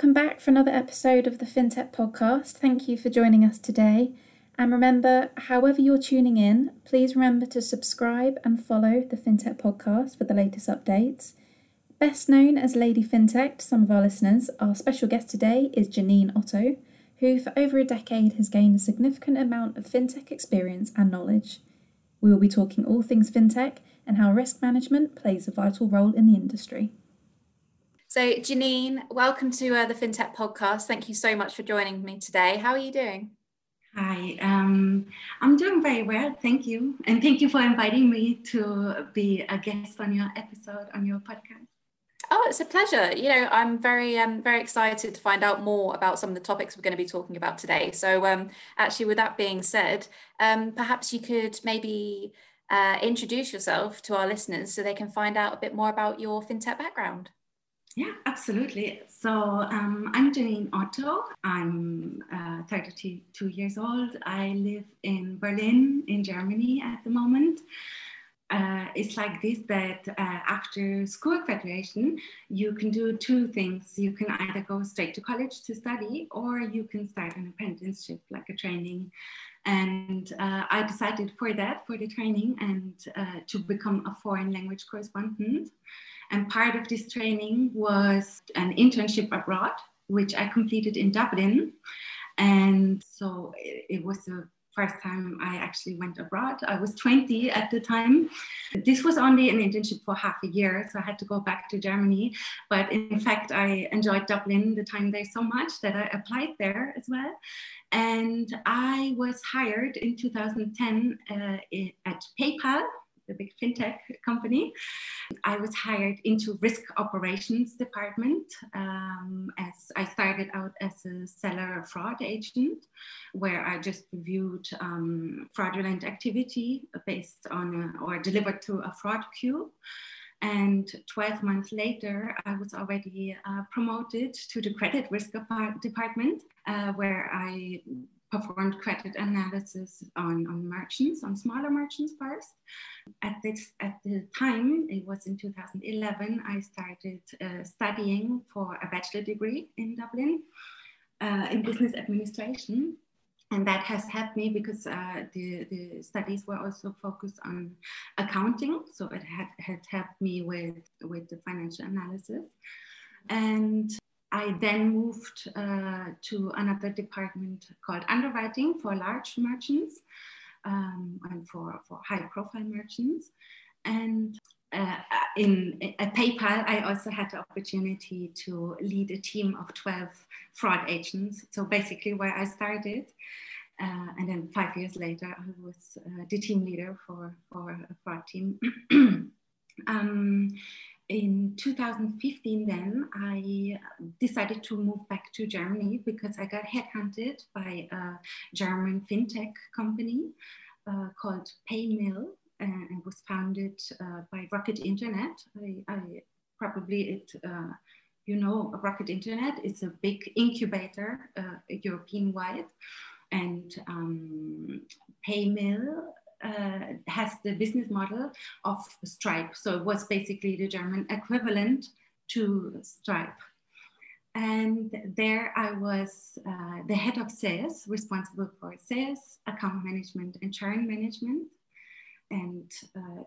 Welcome back for another episode of the FinTech Podcast. Thank you for joining us today. And remember, however you're tuning in, please remember to subscribe and follow the FinTech Podcast for the latest updates. Best known as Lady FinTech to some of our listeners, our special guest today is Janine Otto, who for over a decade has gained a significant amount of FinTech experience and knowledge. We will be talking all things FinTech and how risk management plays a vital role in the industry. So, Janine, welcome to uh, the FinTech podcast. Thank you so much for joining me today. How are you doing? Hi, um, I'm doing very well. Thank you. And thank you for inviting me to be a guest on your episode, on your podcast. Oh, it's a pleasure. You know, I'm very, um, very excited to find out more about some of the topics we're going to be talking about today. So, um, actually, with that being said, um, perhaps you could maybe uh, introduce yourself to our listeners so they can find out a bit more about your fintech background. Yeah, absolutely. So um, I'm Janine Otto. I'm uh, 32 years old. I live in Berlin, in Germany at the moment. Uh, it's like this that uh, after school graduation, you can do two things. You can either go straight to college to study, or you can start an apprenticeship, like a training. And uh, I decided for that, for the training, and uh, to become a foreign language correspondent. And part of this training was an internship abroad, which I completed in Dublin. And so it, it was the first time I actually went abroad. I was 20 at the time. This was only an internship for half a year, so I had to go back to Germany. But in fact, I enjoyed Dublin, the time there so much that I applied there as well. And I was hired in 2010 uh, at PayPal the big fintech company. I was hired into risk operations department um, as I started out as a seller fraud agent, where I just reviewed um, fraudulent activity based on a, or delivered to a fraud queue. And 12 months later, I was already uh, promoted to the credit risk department, uh, where I performed credit analysis on, on merchants, on smaller merchants first. At this at the time, it was in 2011, I started uh, studying for a bachelor degree in Dublin uh, in business administration. And that has helped me because uh, the, the studies were also focused on accounting. So it had, had helped me with, with the financial analysis. And I then moved uh, to another department called underwriting for large merchants um, and for, for high profile merchants. And uh, in at PayPal, I also had the opportunity to lead a team of 12 fraud agents. So basically, where I started, uh, and then five years later, I was uh, the team leader for, for a fraud team. um, in 2015 then i decided to move back to germany because i got headhunted by a german fintech company uh, called paymill and it was founded uh, by rocket internet. I, I probably it uh, you know rocket internet is a big incubator uh, european wide and um, paymill uh, has the business model of Stripe. So it was basically the German equivalent to Stripe. And there I was uh, the head of sales, responsible for sales, account management, and churn management. And uh,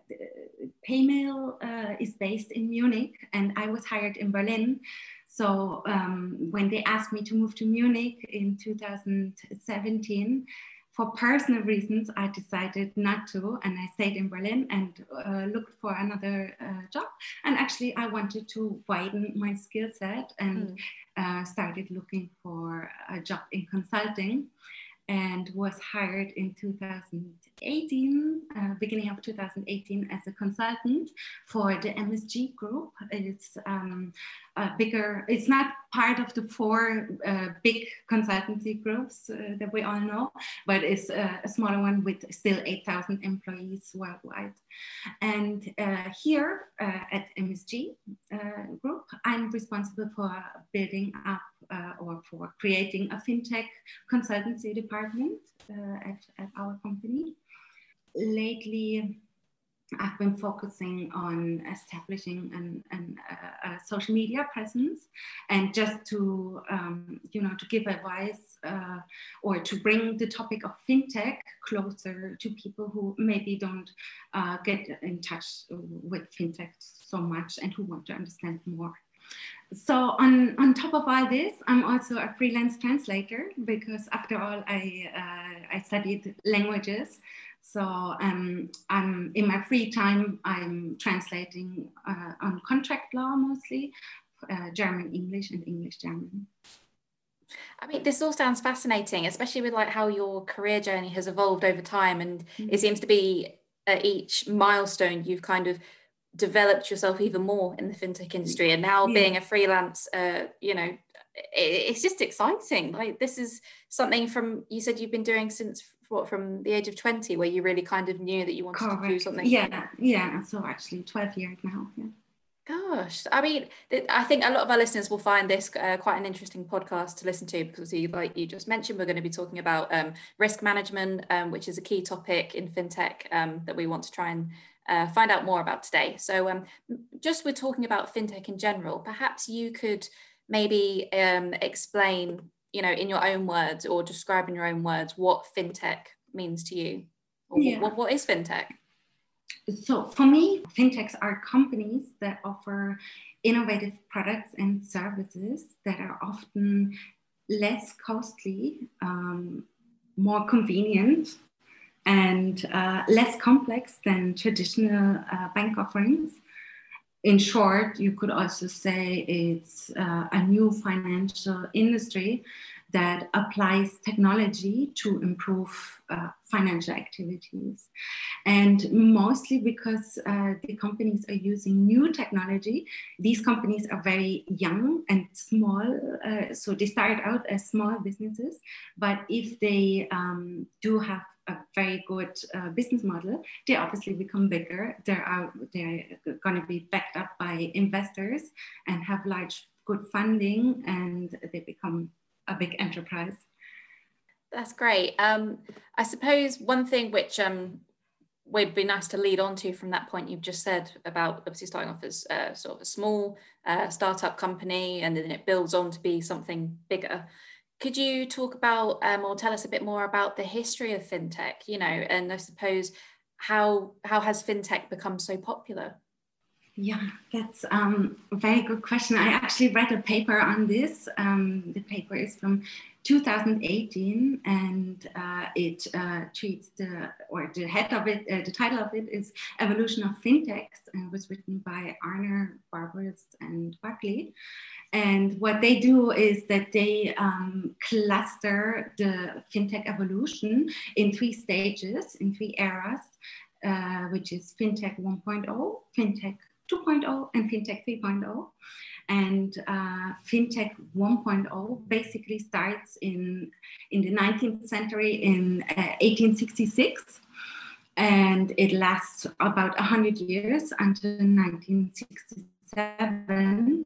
Paymill uh, is based in Munich, and I was hired in Berlin. So um, when they asked me to move to Munich in 2017, for personal reasons, I decided not to, and I stayed in Berlin and uh, looked for another uh, job. And actually, I wanted to widen my skill set and mm. uh, started looking for a job in consulting and was hired in 2018, uh, beginning of 2018, as a consultant for the MSG group. It's um, a bigger, it's not part of the four uh, big consultancy groups uh, that we all know, but it's a, a smaller one with still 8,000 employees worldwide. And uh, here uh, at MSG uh, group, I'm responsible for building up uh, or for creating a fintech consultancy department uh, at, at our company. Lately, I've been focusing on establishing an, an, a social media presence and just to, um, you know, to give advice uh, or to bring the topic of fintech closer to people who maybe don't uh, get in touch with fintech so much and who want to understand more. So on, on top of all this, I'm also a freelance translator because after all, I, uh, I studied languages. So um, I'm in my free time, I'm translating uh, on contract law mostly, uh, German English and English German. I mean, this all sounds fascinating, especially with like how your career journey has evolved over time, and mm-hmm. it seems to be at each milestone you've kind of developed yourself even more in the fintech industry, and now yeah. being a freelance, uh, you know, it's just exciting. Like this is something from you said you've been doing since what from the age of 20 where you really kind of knew that you wanted Correct. to do something yeah yeah so actually 12 years now yeah Gosh, I mean, I think a lot of our listeners will find this uh, quite an interesting podcast to listen to because, you, like you just mentioned, we're going to be talking about um, risk management, um, which is a key topic in fintech um, that we want to try and uh, find out more about today. So, um, just we're talking about fintech in general. Perhaps you could maybe um, explain you know, in your own words or describe in your own words what fintech means to you? Yeah. what, what is fintech? So, for me, fintechs are companies that offer innovative products and services that are often less costly, um, more convenient, and uh, less complex than traditional uh, bank offerings. In short, you could also say it's uh, a new financial industry that applies technology to improve uh, financial activities. And mostly because uh, the companies are using new technology, these companies are very young and small. Uh, so they start out as small businesses, but if they um, do have a very good uh, business model, they obviously become bigger. They are they're going to be backed up by investors and have large good funding, and they become a big enterprise. That's great. Um, I suppose one thing which um, would be nice to lead on to from that point you've just said about obviously starting off as uh, sort of a small uh, startup company and then it builds on to be something bigger. Could you talk about um, or tell us a bit more about the history of fintech? You know, and I suppose how how has fintech become so popular? Yeah, that's um, a very good question. I actually read a paper on this. Um, the paper is from 2018 and uh, it uh, treats the, or the head of it, uh, the title of it is Evolution of Fintechs and was written by Arner, Barberis and Buckley. And what they do is that they um, cluster the fintech evolution in three stages, in three eras, uh, which is fintech 1.0, fintech 2.0 and FinTech 3.0. And uh, FinTech 1.0 basically starts in, in the 19th century in uh, 1866 and it lasts about 100 years until 1967 seven,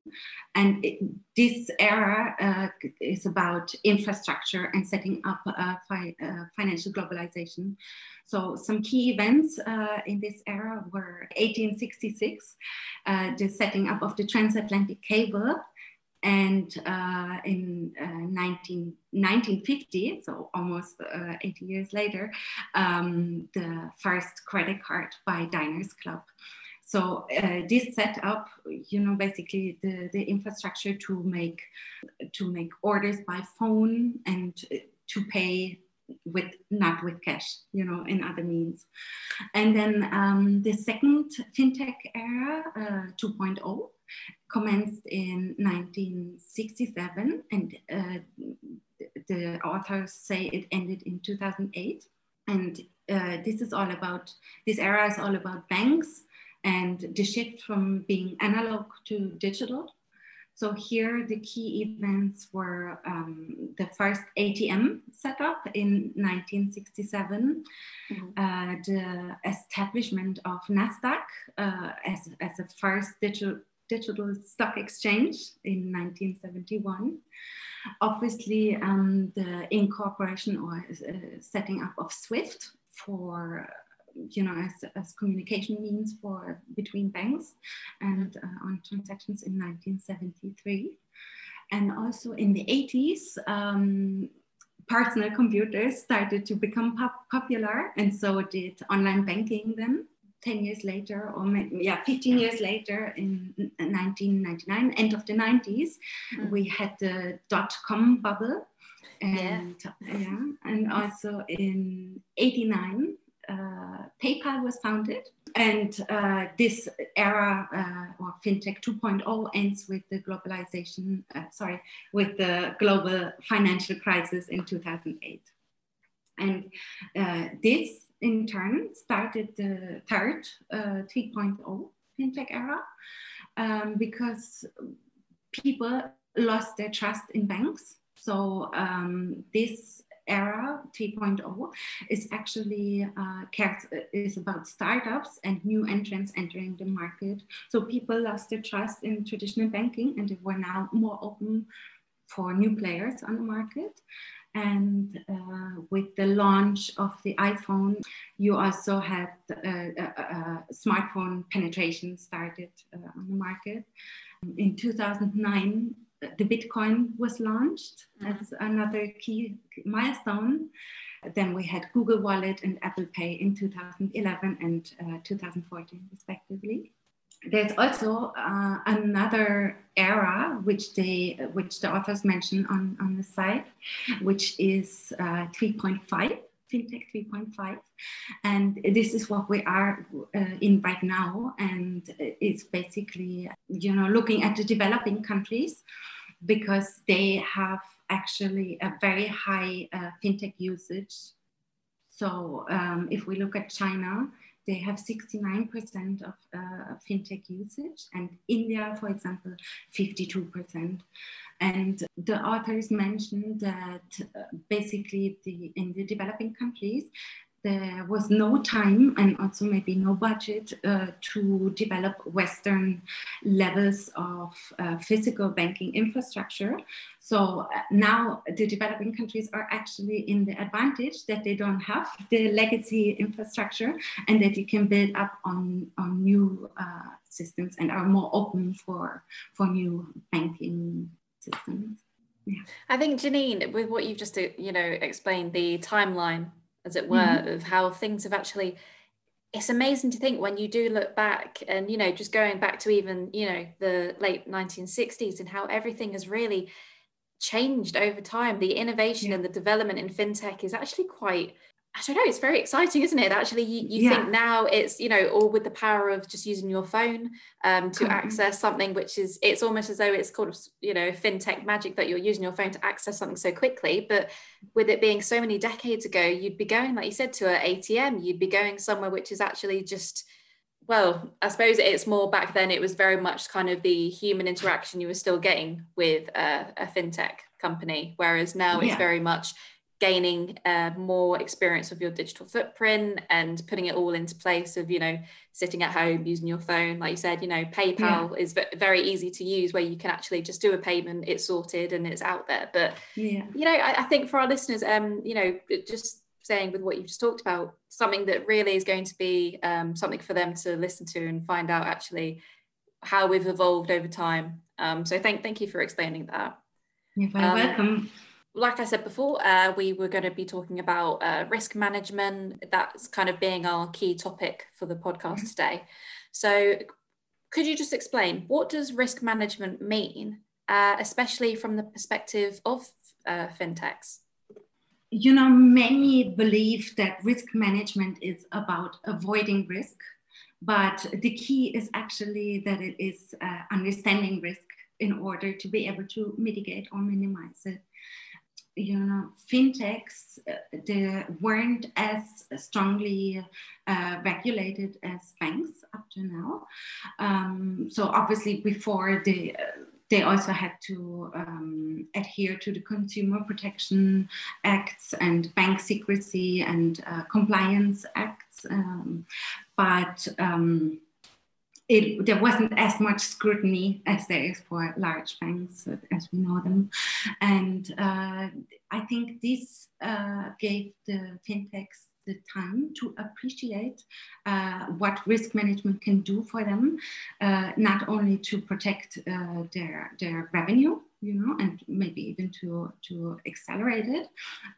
and it, this era uh, is about infrastructure and setting up fi uh, financial globalization. So some key events uh, in this era were 1866, uh, the setting up of the transatlantic cable, and uh, in uh, 19, 1950, so almost uh, 80 years later, um, the first credit card by Diners Club. So uh, this set up, you know, basically the, the infrastructure to make to make orders by phone and to pay with not with cash, you know, in other means. And then um, the second fintech era, uh, 2.0, commenced in 1967, and uh, the authors say it ended in 2008. And uh, this is all about this era is all about banks and the shift from being analog to digital. So here the key events were um, the first ATM setup in 1967, mm-hmm. uh, the establishment of NASDAQ uh, as, as a first digital, digital stock exchange in 1971. Obviously, um, the incorporation or uh, setting up of SWIFT for you know, as, as communication means for between banks and uh, on transactions in 1973. And also in the 80s, um, personal computers started to become pop popular, and so did online banking then. 10 years later, or yeah, 15 years later in 1999, end of the 90s, mm. we had the dot com bubble. And yeah. yeah, and also in 89, uh, Was founded. And uh, this era uh, or fintech 2.0 ends with the globalization, uh, sorry, with the global financial crisis in 2008. And uh, this in turn started the third uh, 3.0 fintech era um, because people lost their trust in banks. So um, this era 3.0 is actually uh, is about startups and new entrants entering the market. So people lost their trust in traditional banking and they were now more open for new players on the market. And uh, with the launch of the iPhone, you also had uh, uh, uh smartphone penetration started uh, on the market. In 2009, the Bitcoin was launched mm-hmm. as another key milestone. Then we had Google Wallet and Apple Pay in 2011 and uh, 2014, respectively. There's also uh, another era which they, which the authors mention on, on the site, which is uh, 3.5 fintech 3.5 and this is what we are uh, in right now. And it's basically you know looking at the developing countries because they have actually a very high uh, fintech usage. So um, if we look at china they have 69% of uh, fintech usage, and India, for example, 52%. And the authors mentioned that uh, basically the, in the developing countries, there was no time and also maybe no budget uh, to develop Western levels of uh, physical banking infrastructure. So uh, now the developing countries are actually in the advantage that they don't have the legacy infrastructure and that you can build up on, on new uh, systems and are more open for, for new banking systems. Yeah. I think Janine, with what you've just uh, you know explained, the timeline as it were, mm-hmm. of how things have actually it's amazing to think when you do look back and you know just going back to even you know the late 1960s and how everything has really changed over time the innovation yeah. and the development in fintech is actually quite I don't know, it's very exciting, isn't it? Actually, you, you yeah. think now it's, you know, all with the power of just using your phone um, to mm-hmm. access something which is, it's almost as though it's called, you know, fintech magic that you're using your phone to access something so quickly. But with it being so many decades ago, you'd be going, like you said, to an ATM, you'd be going somewhere which is actually just, well, I suppose it's more back then, it was very much kind of the human interaction you were still getting with a, a fintech company. Whereas now yeah. it's very much, gaining uh, more experience of your digital footprint and putting it all into place of you know sitting at home using your phone like you said you know paypal yeah. is very easy to use where you can actually just do a payment it's sorted and it's out there. But yeah. you know I, I think for our listeners um you know just saying with what you've just talked about something that really is going to be um, something for them to listen to and find out actually how we've evolved over time. Um, so thank thank you for explaining that. You're very um, welcome like I said before, uh, we were going to be talking about uh, risk management. That's kind of being our key topic for the podcast mm-hmm. today. So, could you just explain what does risk management mean, uh, especially from the perspective of uh, fintechs? You know, many believe that risk management is about avoiding risk, but the key is actually that it is uh, understanding risk in order to be able to mitigate or minimize it you know, fintechs uh, they weren't as strongly uh, regulated as banks up to now. Um, so obviously, before they uh, they also had to um, adhere to the Consumer Protection Acts and Bank Secrecy and uh, Compliance Acts, um, but um, it, there wasn't as much scrutiny as there is for large banks as we know them. And uh, I think this uh, gave the fintechs the time to appreciate uh, what risk management can do for them, uh, not only to protect uh, their, their revenue, you know, and maybe even to, to accelerate it,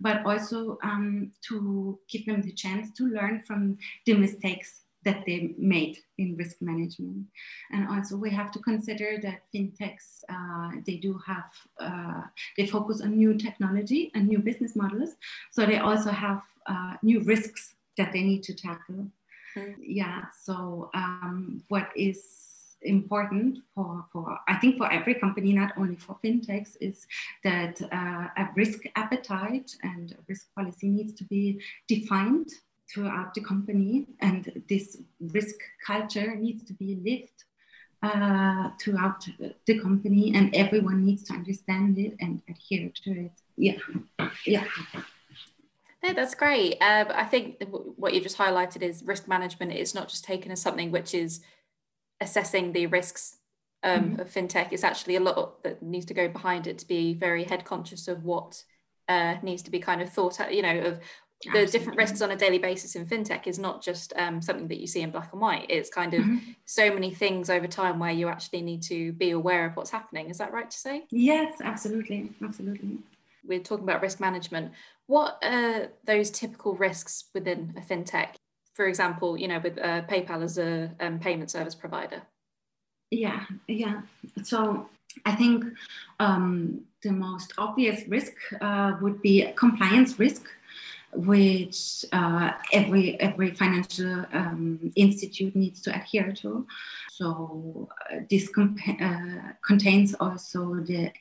but also um, to give them the chance to learn from the mistakes that they made in risk management. And also we have to consider that fintechs, uh, they do have, uh, they focus on new technology and new business models. So they also have uh, new risks that they need to tackle. Mm. Yeah, so um, what is important for, for I think for every company, not only for fintechs, is that uh, a risk appetite and risk policy needs to be defined throughout the company, and this risk culture needs to be lived uh, throughout the company, and everyone needs to understand it and adhere to it. Yeah, yeah. No, that's great. Uh, I think what you just highlighted is risk management is not just taken as something which is assessing the risks um, mm-hmm. of fintech. It's actually a lot that needs to go behind it to be very head conscious of what uh, needs to be kind of thought out, you know, of the different risks on a daily basis in fintech is not just um, something that you see in black and white. It's kind of mm-hmm. so many things over time where you actually need to be aware of what's happening. Is that right to say? Yes, absolutely, absolutely. We're talking about risk management. What are those typical risks within a fintech? For example, you know, with uh, PayPal as a um, payment service provider. Yeah, yeah. So I think um, the most obvious risk uh, would be compliance risk which uh, every every financial um, institute needs to adhere to. So uh, this uh, contains also the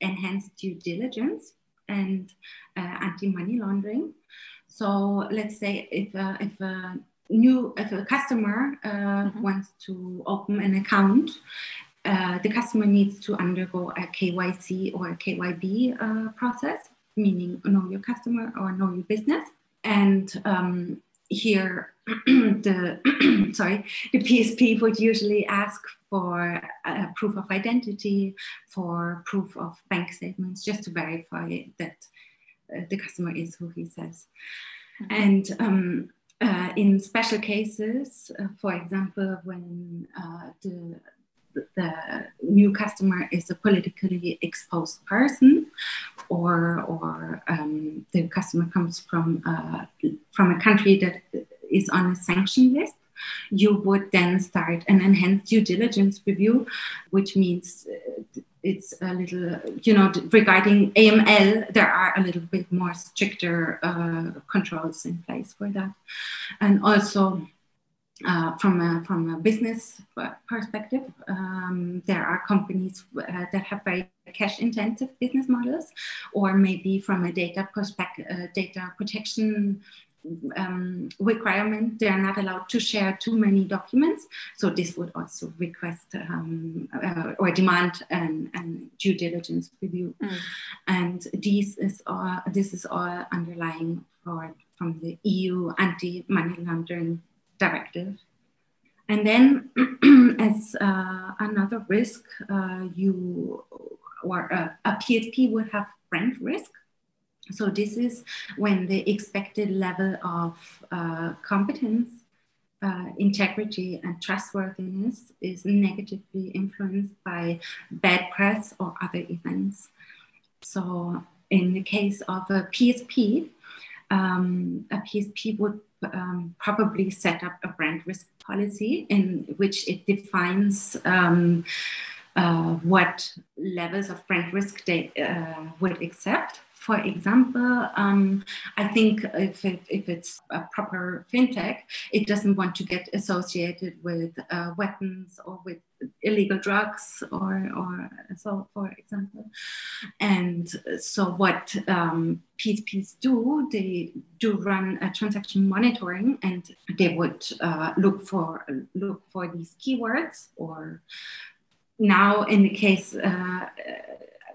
enhanced due diligence and uh, anti-money laundering. So let's say if uh, if a new if a customer uh, mm-hmm. wants to open an account. the customer needs to undergo a KYC or a KYB process, meaning know your customer or know your business. And um, here, the sorry, the PSP would usually ask for a proof of identity, for proof of bank statements, just to verify that uh, the customer is who he says. Mm-hmm. And um, uh, in special cases, uh, for example, when uh, the the new customer is a politically exposed person or, or um, the customer comes from, uh, from a country that is on a sanction list, you would then start an enhanced due diligence review, which means uh, it's a little, you know, regarding AML, there are a little bit more stricter uh, controls in place for that. And also, uh, from a from a business perspective, um, there are companies uh, that have very cash intensive business models, or maybe from a data perspective, uh, data protection um, requirement, they are not allowed to share too many documents. So this would also request um, uh, or demand an, an, due diligence review. Mm. And this is all this is all underlying for from the EU anti-money laundering directive. And then, as uh, another risk, uh, you or uh, a PSP would have brand risk. So this is when the expected level of uh, competence, uh, integrity, and trustworthiness is negatively influenced by bad press or other events. So in the case of a PSP, um, a PSP would um, probably set up a brand risk policy in which it defines um, uh, what levels of brand risk they uh, would accept for example, um, I think if, it, if it's a proper fintech, it doesn't want to get associated with uh, weapons or with illegal drugs or, or so, for example. And so what um, PSPs do, they do run a transaction monitoring and they would uh, look for look for these keywords or now in the case uh,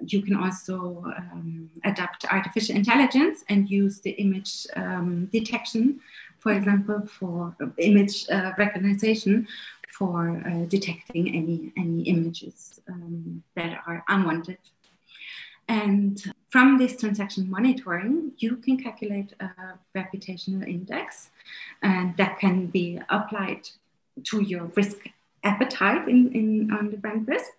you can also um, adapt artificial intelligence and use the image um, detection, for example, for image uh, recognition for uh, detecting any, any images um, that are unwanted. And from this transaction monitoring, you can calculate a reputational index, and that can be applied to your risk appetite in, in on the brand risk.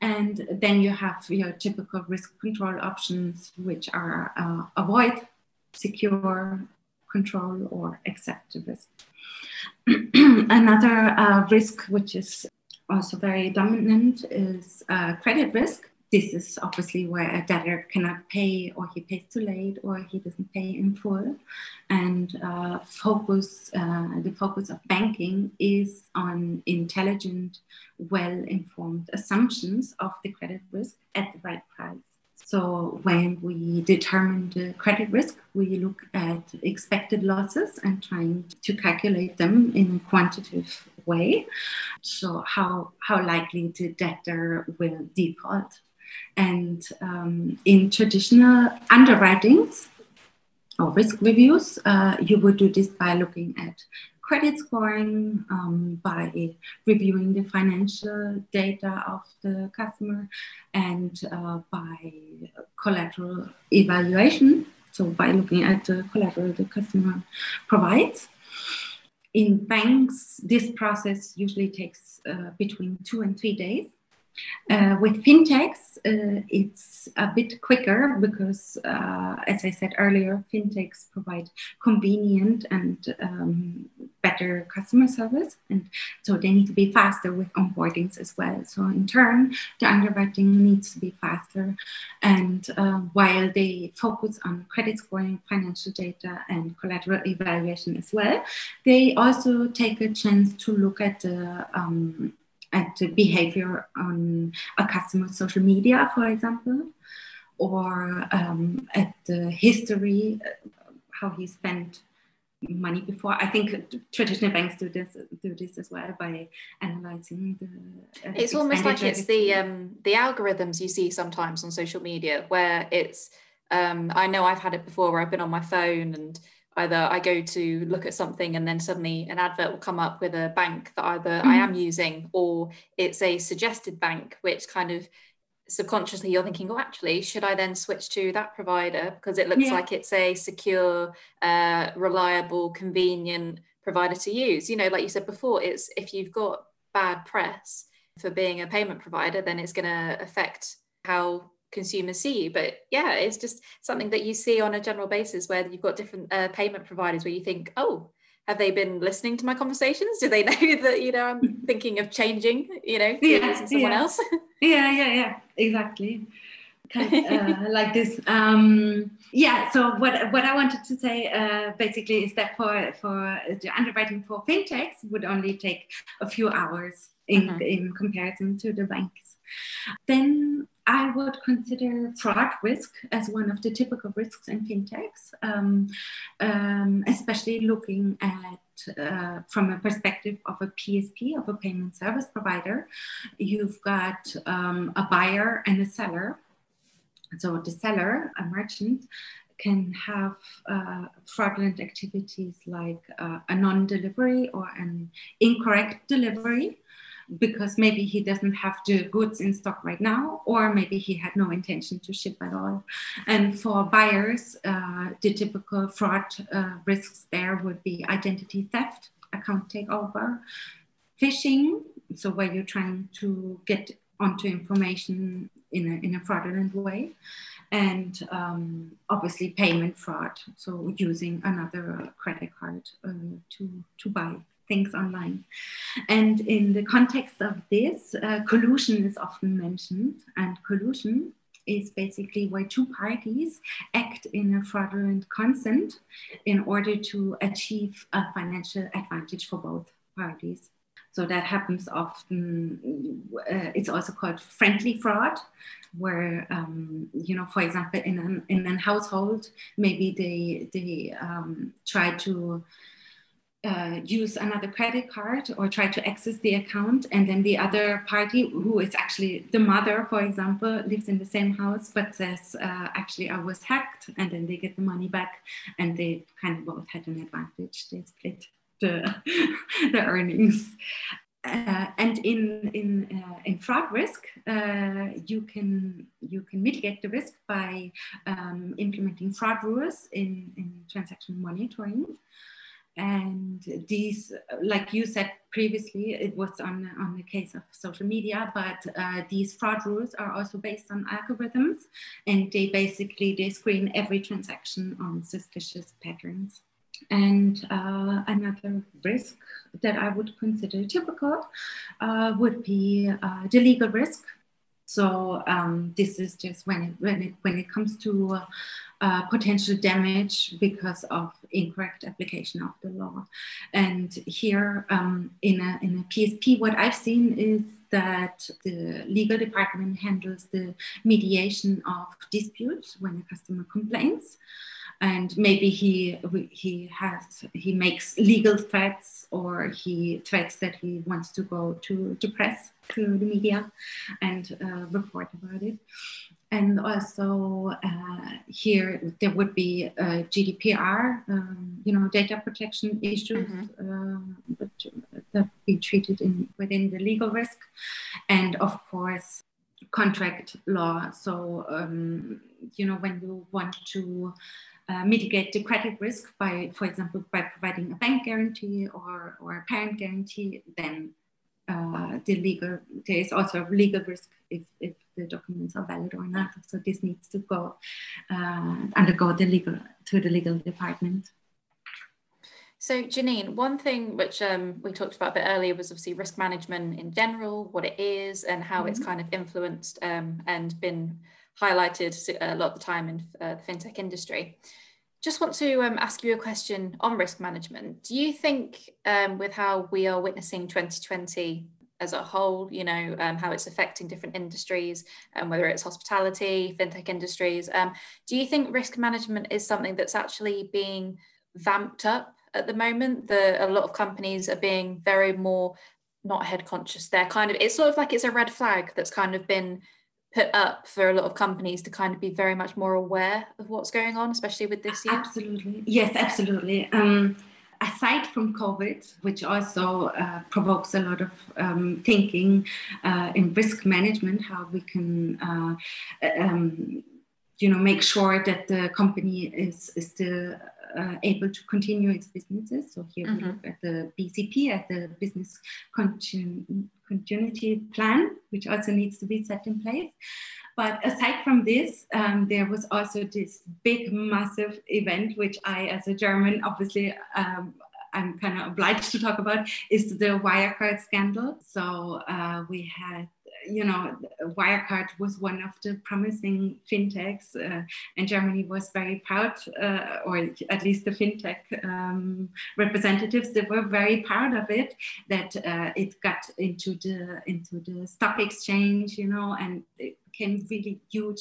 And then you have your typical risk control options, which are uh, avoid, secure, control, or accept risk. Another uh, risk, which is also very dominant, is uh, credit risk. This is obviously where a debtor cannot pay, or he pays too late, or he doesn't pay in full. And uh, focus, uh, the focus of banking is on intelligent, well-informed assumptions of the credit risk at the right price. So when we determine the credit risk, we look at expected losses and trying to calculate them in a quantitative way. So how, how likely the debtor will default. And um, in traditional underwritings or risk reviews, uh, you would do this by looking at credit scoring um, by reviewing the financial data of the customer and uh, by collateral evaluation. So by looking at the collateral the customer provides. In banks, this process usually takes uh, between two and three days. Uh, with fintechs, uh, it's a bit quicker because, uh, as I said earlier, fintechs provide convenient and um, better customer service, and so they need to be faster with onboardings as well. So, in turn, the underwriting needs to be faster, and uh, while they focus on credit scoring, financial data, and collateral evaluation as well, they also take a chance to look at the um, at the behavior on a customer's social media, for example, or um, at the history, uh, how he spent money before. I think traditional banks do this do this as well by analyzing the. Uh, it's almost like it's the um, the algorithms you see sometimes on social media where it's. Um, I know I've had it before where I've been on my phone and either I go to look at something and then suddenly an advert will come up with a bank that either mm-hmm. I am using or it's a suggested bank, which kind of subconsciously you're thinking, oh, actually, should I then switch to that provider because it looks yeah. like it's a secure, uh, reliable, convenient provider to use? You know, like you said before, it's if you've got bad press for being a payment provider, then it's going to affect how consumers see you but yeah it's just something that you see on a general basis where you've got different uh, payment providers where you think oh have they been listening to my conversations? Do they know that you know i'm thinking of changing you know yeah, someone yeah. else? Yeah yeah yeah. Exactly. Kind of, uh, like this. Um, yeah so what what i wanted to say uh, basically is that for for the underwriting for fintechs would only take a few hours in mm-hmm. in comparison to the banks. Then I would consider fraud risk as one of the typical risks in fintechs, um, um, especially looking at uh, from a perspective of a PSP, of a payment service provider. You've got um, a buyer and a seller. So the seller, a merchant, can have uh, fraudulent activities like uh, a non-delivery or an incorrect delivery because maybe he doesn't have the goods in stock right now, or maybe he had no intention to ship at all. And for buyers, uh, the typical fraud uh, risks there would be identity theft, account takeover, phishing, so where you're trying to get onto information in a, in a fraudulent way, and um, obviously payment fraud, so using another credit card uh, to, to buy things online. And in the context of this, uh, collusion is often mentioned, and collusion is basically where two parties act in a fraudulent consent in order to achieve a financial advantage for both parties. So that happens often. Uh, it's also called friendly fraud, where um, you know, for example, in an in an household, maybe they they um, try to uh, use another credit card or try to access the account. And then the other party who is actually the mother for example lives in the same house but says uh, actually i was hacked. And then they get the money back. And they kind of both had an advantage. They split the, the earnings. Uh, and in in uh, in fraud risk, uh, you can you can mitigate the risk by um, implementing fraud rules in in transaction monitoring. And these, like you said previously, it was on on the case of social media, but uh, these fraud rules are also based on algorithms, and they basically they screen every transaction on suspicious patterns. And uh, another risk that I would consider typical uh, would be uh, the legal risk. So um, this is just when it, when it, when it comes to uh, potential damage because of incorrect application of the law. And here um, in, a, in a PSP, what I've seen is that the legal department handles the mediation of disputes when a customer complains and maybe he he has he makes legal threats or he threats that he wants to go to the press to the media and uh, report about it and also uh, here there would be GDPR, um, you know, data protection issues mm-hmm. but, uh, that be treated in within the legal risk, and of course contract law. So um, you know when you want to uh, mitigate the credit risk by, for example, by providing a bank guarantee or, or a parent guarantee, then uh, the legal, there is also a legal risk if, if the documents are valid or not. So this needs to go uh, undergo the legal to the legal department. So Janine, one thing which um, we talked about a bit earlier was obviously risk management in general, what it is and how mm-hmm. it's kind of influenced um, and been highlighted a lot of the time in uh, the fintech industry. Just want to um, ask you a question on risk management. Do you think, um, with how we are witnessing 2020 as a whole, you know, um, how it's affecting different industries, and whether it's hospitality, fintech industries, um, do you think risk management is something that's actually being vamped up at the moment? The, a lot of companies are being very more not head conscious. They're kind of, it's sort of like it's a red flag that's kind of been put up for a lot of companies to kind of be very much more aware of what's going on, especially with this year? Absolutely. Yes, absolutely. Um, aside from COVID, which also uh, provokes a lot of um, thinking uh, in risk management, how we can, uh, um, you know, make sure that the company is, is still uh, able to continue its businesses. So here mm-hmm. we look at the BCP, at the business continu- continuity plan, which also needs to be set in place. But aside from this, um, there was also this big, massive event, which I, as a German, obviously um, I'm kind of obliged to talk about, is the Wirecard scandal. So uh, we had you know, Wirecard was one of the promising fintechs, uh, and Germany was very proud, uh, or at least the fintech um, representatives, they were very proud of it. That uh, it got into the into the stock exchange, you know, and it became really huge.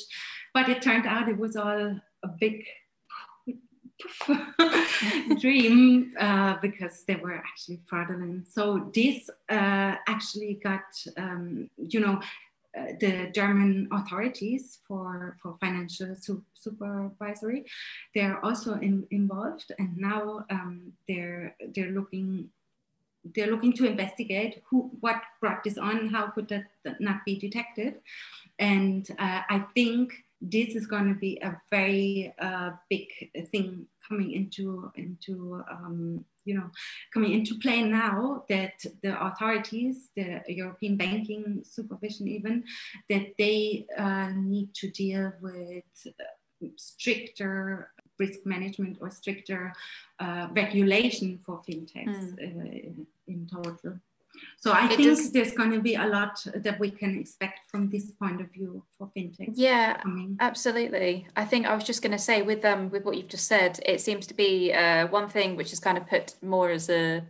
But it turned out it was all a big dream uh, because they were actually fraudulent. So this uh, actually got, um, you know, uh, the German authorities for, for financial su supervisory, they're also in, involved, and now um, they're they're looking they're looking to investigate who what brought this on, how could that, not be detected, and uh, I think this is going to be a very uh, big thing coming into into um, you know coming into play now that the authorities the european banking supervision even that they uh, need to deal with stricter risk management or stricter uh, regulation for fintechs mm. uh, in total so I it think does, there's going to be a lot that we can expect from this point of view for fintech. Yeah, coming. absolutely. I think I was just going to say with um with what you've just said, it seems to be uh, one thing which is kind of put more as a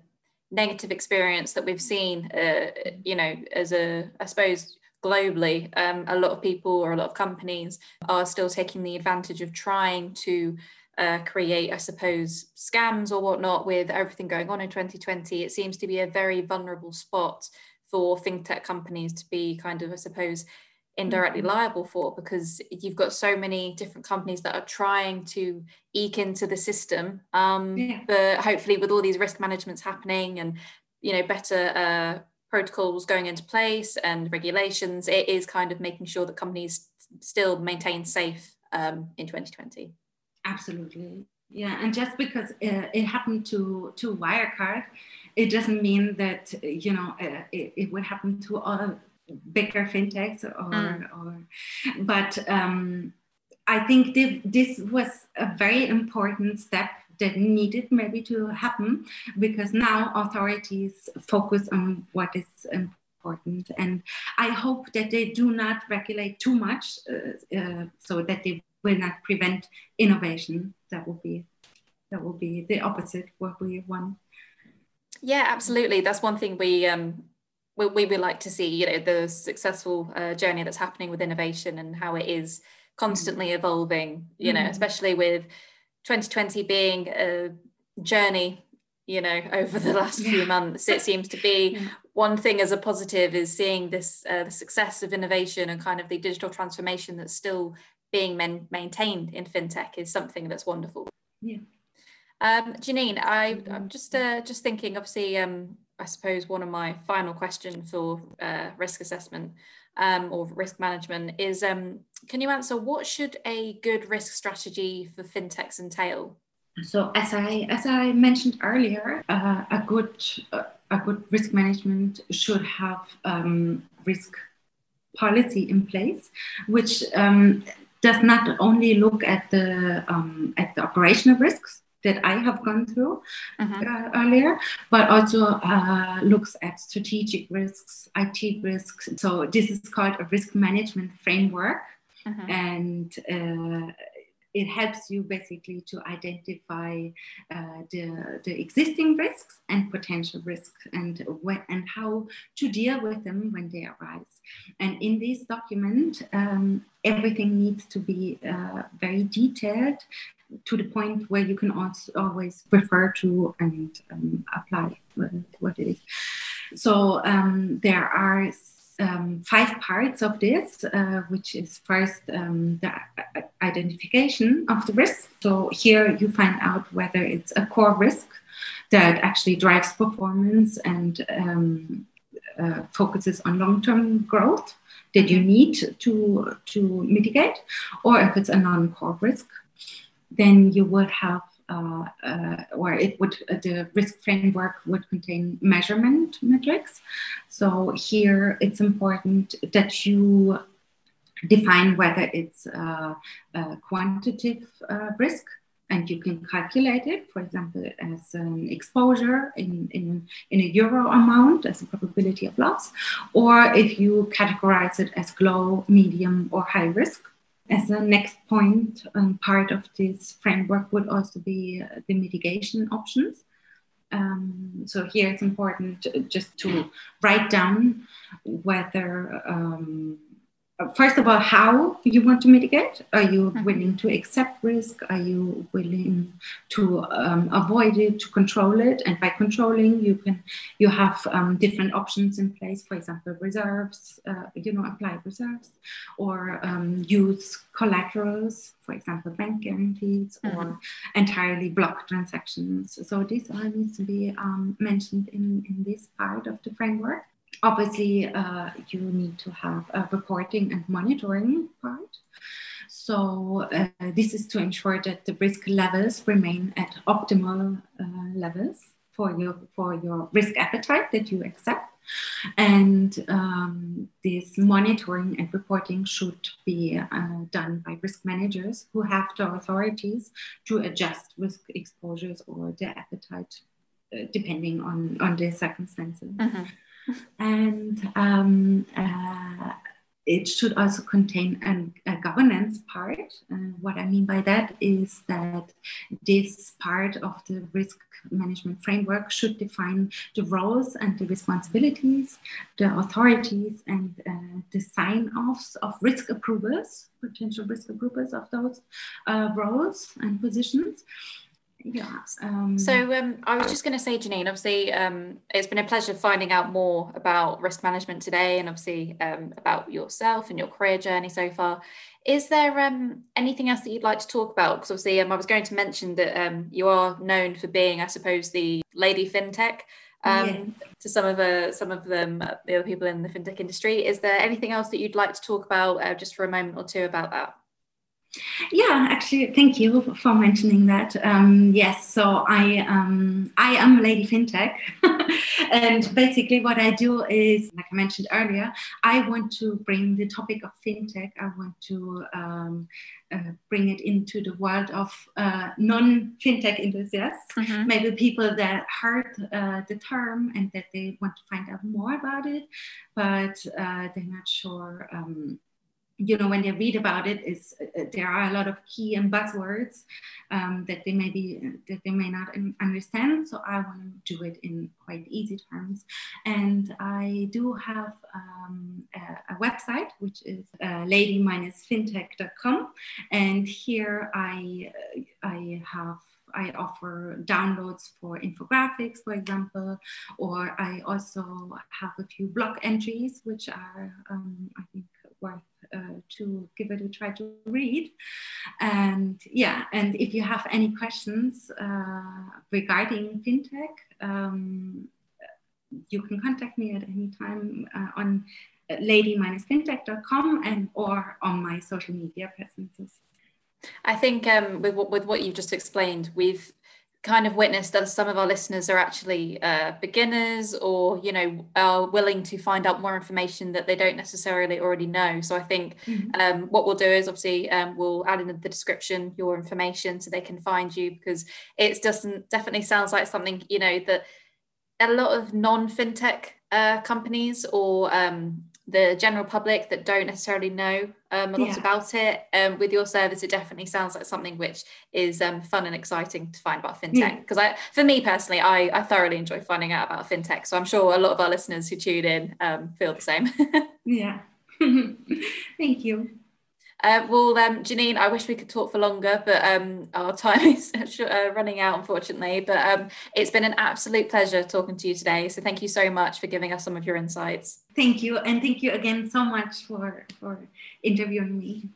negative experience that we've seen. Uh, you know, as a I suppose globally, um, a lot of people or a lot of companies are still taking the advantage of trying to uh, create, I suppose, scams or whatnot with everything going on in 2020, it seems to be a very vulnerable spot for fintech companies to be kind of, I suppose, indirectly mm-hmm. liable for because you've got so many different companies that are trying to eke into the system. Um, yeah. But hopefully, with all these risk managements happening and you know better uh, protocols going into place and regulations, it is kind of making sure that companies still maintain safe um, in 2020. Absolutely. Yeah, and just because uh, it happened to to Wirecard, it doesn't mean that you know uh, it, it would happen to all bigger fintechs or, mm. or but um, I think this was a very important step that needed maybe to happen because now authorities focus on what is important and I hope that they do not regulate too much uh, uh, so that they will not prevent innovation that will be that will be the opposite what we want. Yeah absolutely. That's one thing we um we, we would like to see you know the successful uh, journey that's happening with innovation and how it is constantly evolving you know mm. especially with 2020 being a journey you know over the last few months. It seems to be yeah. one thing as a positive is seeing this uh, the success of innovation and kind of the digital transformation that's still being man- maintained in fintech is something that's wonderful yeah um, Janine, I, I'm just uh, just thinking. Obviously, um, I suppose one of my final questions for uh, risk assessment um, or risk management is um, can you answer what should a good risk strategy for fintechs entail? So as I as I mentioned earlier, uh, a good uh, a good risk management should have um, risk policy in place, which does not only look at the um, at the operational risks that I have gone through uh-huh. uh, earlier, but also uh, looks at strategic risks, IT risks. So this is called a risk management framework, uh-huh. and uh, it helps you basically to identify uh, the, the existing risks and potential risks and when, and how to deal with them when they arise. And in this document, um, everything needs to be uh, very detailed to the point where you can also always refer to and um, apply what it is. So um, there are um, five parts of this, uh, which is first um, the identification of the risk. So here you find out whether it's a core risk that actually drives performance and um, uh, focuses on long-term growth that you need to, to mitigate, or if it's a non-core risk then you would have or it would uh, the risk framework would contain measurement metrics. So here it's important that you define whether it's uh, a quantitative uh, risk and you can calculate it, for example, as an exposure in, in, in a euro amount as a probability of loss, or if you categorize it as low, medium, or high risk as a next point, um, part of this framework would also be uh, the mitigation options. Um, so here it's important just to write down whether um, first of all, how you want to mitigate. Are you mm-hmm. willing to accept risk? Are you willing to um, avoid it, to control it? And by controlling, you can you have um, different options in place. For example, reserves. Uh, you know, apply reserves, or um, use collaterals. For example, bank guarantees, mm-hmm. or entirely block transactions. So this all needs to be um, mentioned in in this part of the framework obviously uh, you need to have a reporting and monitoring part. So uh, this is to ensure that the risk levels remain at optimal uh, levels for your for your risk appetite that you accept. And um, this monitoring and reporting should be uh, done by risk managers who have the authorities to adjust risk exposures or their appetite uh, depending on, on the circumstances. Mm-hmm and um, uh, it should also contain an, a governance part. Uh, what I mean by that is that this part of the risk management framework should define the roles and the responsibilities, the authorities, and uh, the sign offs of risk approvers, potential risk approvers of those uh, roles and positions yeah. Um, so um, I was just going to say, Janine, obviously, um, it's been a pleasure finding out more about risk management today and obviously um, about yourself and your career journey so far. Is there um, anything else that you'd like to talk about? Because obviously, um, I was going to mention that you are known for being, I suppose, the lady fintech. um, yes. to some of the some of them uh, the other people in the fintech industry. Is there anything else that you'd like to talk about uh, just for a moment or two about that? Yeah, actually, thank you for mentioning that. Um, yes, so I um, I am Lady FinTech, and basically what I do is, like I mentioned earlier, I want to bring the topic of fintech. I want to um, uh, bring it into the world of uh, non-fintech enthusiasts, mm-hmm. maybe people that heard uh, the term and that they want to find out more about it, but uh, they're not sure. Um, you know when they read about it is uh, there are a lot of key and buzzwords um, that they may be that they may not understand. So i want to do it in quite easy terms. And i do have um, a, a, website which is uh, lady-fintech.com and here i uh, i have I offer downloads for infographics, for example, or I also have a few blog entries, which are, um, I think, worth uh, to give it a try to read. And yeah, and if you have any questions uh, regarding fintech, um, you can contact me at any time uh, on lady-fintech.com and or on my social media presences. I think um, with what with what you've just explained, we've kind of witnessed that some of our listeners are actually uh, beginners or you know are willing to find out more information that they don't necessarily already know so i think mm-hmm. um, what we'll do is obviously um, we'll add in the description your information so they can find you because it doesn't definitely sounds like something you know that a lot of non-fintech uh, companies or um, the general public that don't necessarily know um, a lot yeah. about it. Um, with your service, it definitely sounds like something which is um, fun and exciting to find about fintech. Because I, for me personally, I, I thoroughly enjoy finding out about fintech. So I'm sure a lot of our listeners who tune in um, feel the same. yeah. Thank you. Uh, well, um, Janine, I wish we could talk for longer, but um, our time is uh, running out, unfortunately. But um, it's been an absolute pleasure talking to you today. So thank you so much for giving us some of your insights. Thank you. And thank you again so much for, for interviewing me.